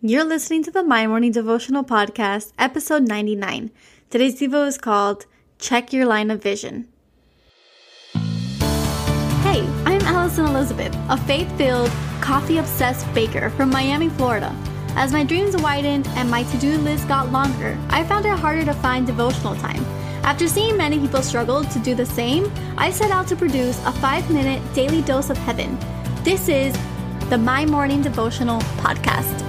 You're listening to the My Morning Devotional Podcast, episode 99. Today's Devo is called Check Your Line of Vision. Hey, I'm Alison Elizabeth, a faith filled, coffee obsessed baker from Miami, Florida. As my dreams widened and my to do list got longer, I found it harder to find devotional time. After seeing many people struggle to do the same, I set out to produce a five minute daily dose of heaven. This is the My Morning Devotional Podcast.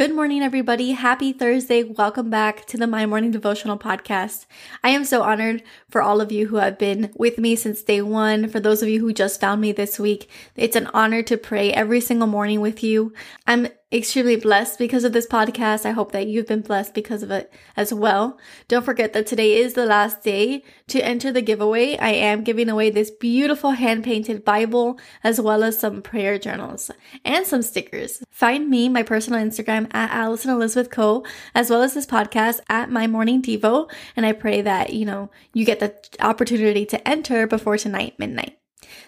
Good morning, everybody. Happy Thursday. Welcome back to the My Morning Devotional Podcast. I am so honored for all of you who have been with me since day one. For those of you who just found me this week, it's an honor to pray every single morning with you. I'm extremely blessed because of this podcast. I hope that you've been blessed because of it as well. Don't forget that today is the last day to enter the giveaway. I am giving away this beautiful hand painted Bible as well as some prayer journals and some stickers. Find me, my personal Instagram at Alison Elizabeth Co, as well as this podcast at My Morning Devo. And I pray that, you know, you get the opportunity to enter before tonight, midnight.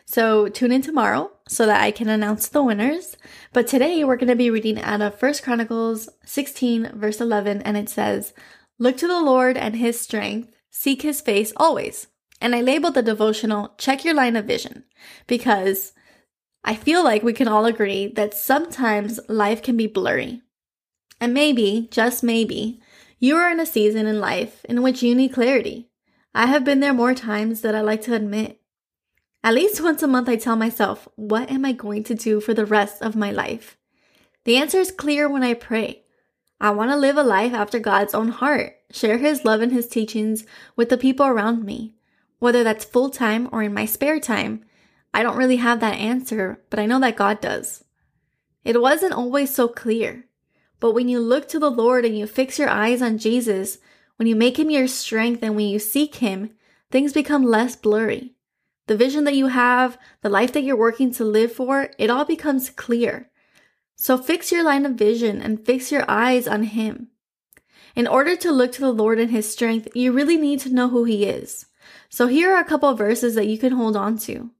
So tune in tomorrow so that I can announce the winners. But today we're going to be reading out of First Chronicles 16 verse 11 and it says, "Look to the Lord and his strength, seek his face always." And I labeled the devotional "Check your line of vision" because I feel like we can all agree that sometimes life can be blurry. And maybe, just maybe, you are in a season in life in which you need clarity. I have been there more times than I like to admit. At least once a month, I tell myself, what am I going to do for the rest of my life? The answer is clear when I pray. I want to live a life after God's own heart, share His love and His teachings with the people around me, whether that's full time or in my spare time. I don't really have that answer, but I know that God does. It wasn't always so clear, but when you look to the Lord and you fix your eyes on Jesus, when you make Him your strength and when you seek Him, things become less blurry the vision that you have, the life that you're working to live for, it all becomes clear. So fix your line of vision and fix your eyes on Him. In order to look to the Lord and His strength, you really need to know who He is. So here are a couple verses that you can hold on to.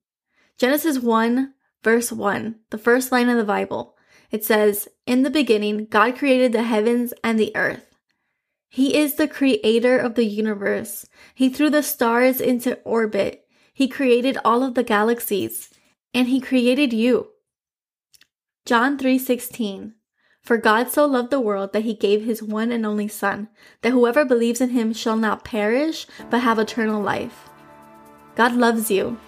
Genesis 1, verse 1, the first line of the Bible. It says, In the beginning, God created the heavens and the earth. He is the creator of the universe. He threw the stars into orbit. He created all of the galaxies, and he created you. John 3:16 For God so loved the world that he gave his one and only son, that whoever believes in him shall not perish but have eternal life. God loves you.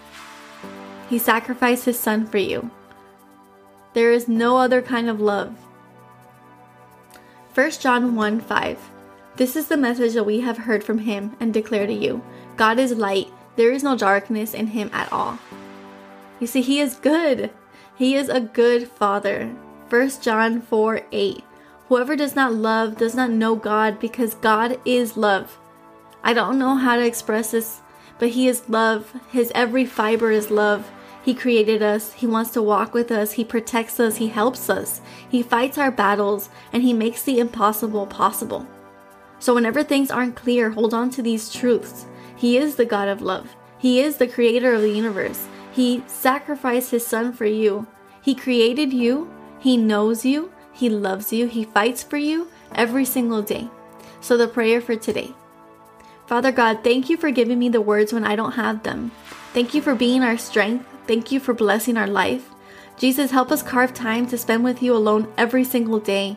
He sacrificed his son for you. There is no other kind of love. 1 John 1 5. This is the message that we have heard from him and declare to you God is light there is no darkness in him at all. You see, he is good. He is a good father. 1 John 4 8. Whoever does not love does not know God because God is love. I don't know how to express this, but He is love. His every fiber is love. He created us. He wants to walk with us. He protects us. He helps us. He fights our battles and He makes the impossible possible. So, whenever things aren't clear, hold on to these truths. He is the God of love. He is the creator of the universe. He sacrificed his son for you. He created you. He knows you. He loves you. He fights for you every single day. So, the prayer for today Father God, thank you for giving me the words when I don't have them. Thank you for being our strength. Thank you for blessing our life. Jesus, help us carve time to spend with you alone every single day,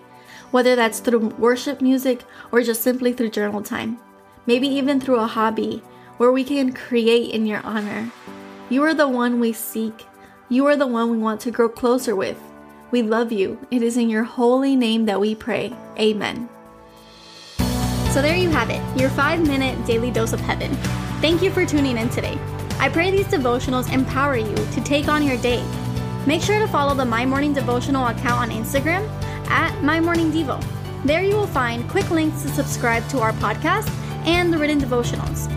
whether that's through worship music or just simply through journal time. Maybe even through a hobby where we can create in your honor. You are the one we seek. You are the one we want to grow closer with. We love you. It is in your holy name that we pray. Amen. So there you have it, your five minute daily dose of heaven. Thank you for tuning in today. I pray these devotionals empower you to take on your day. Make sure to follow the My Morning Devotional account on Instagram at My Morning Devo. There you will find quick links to subscribe to our podcast and the written devotionals.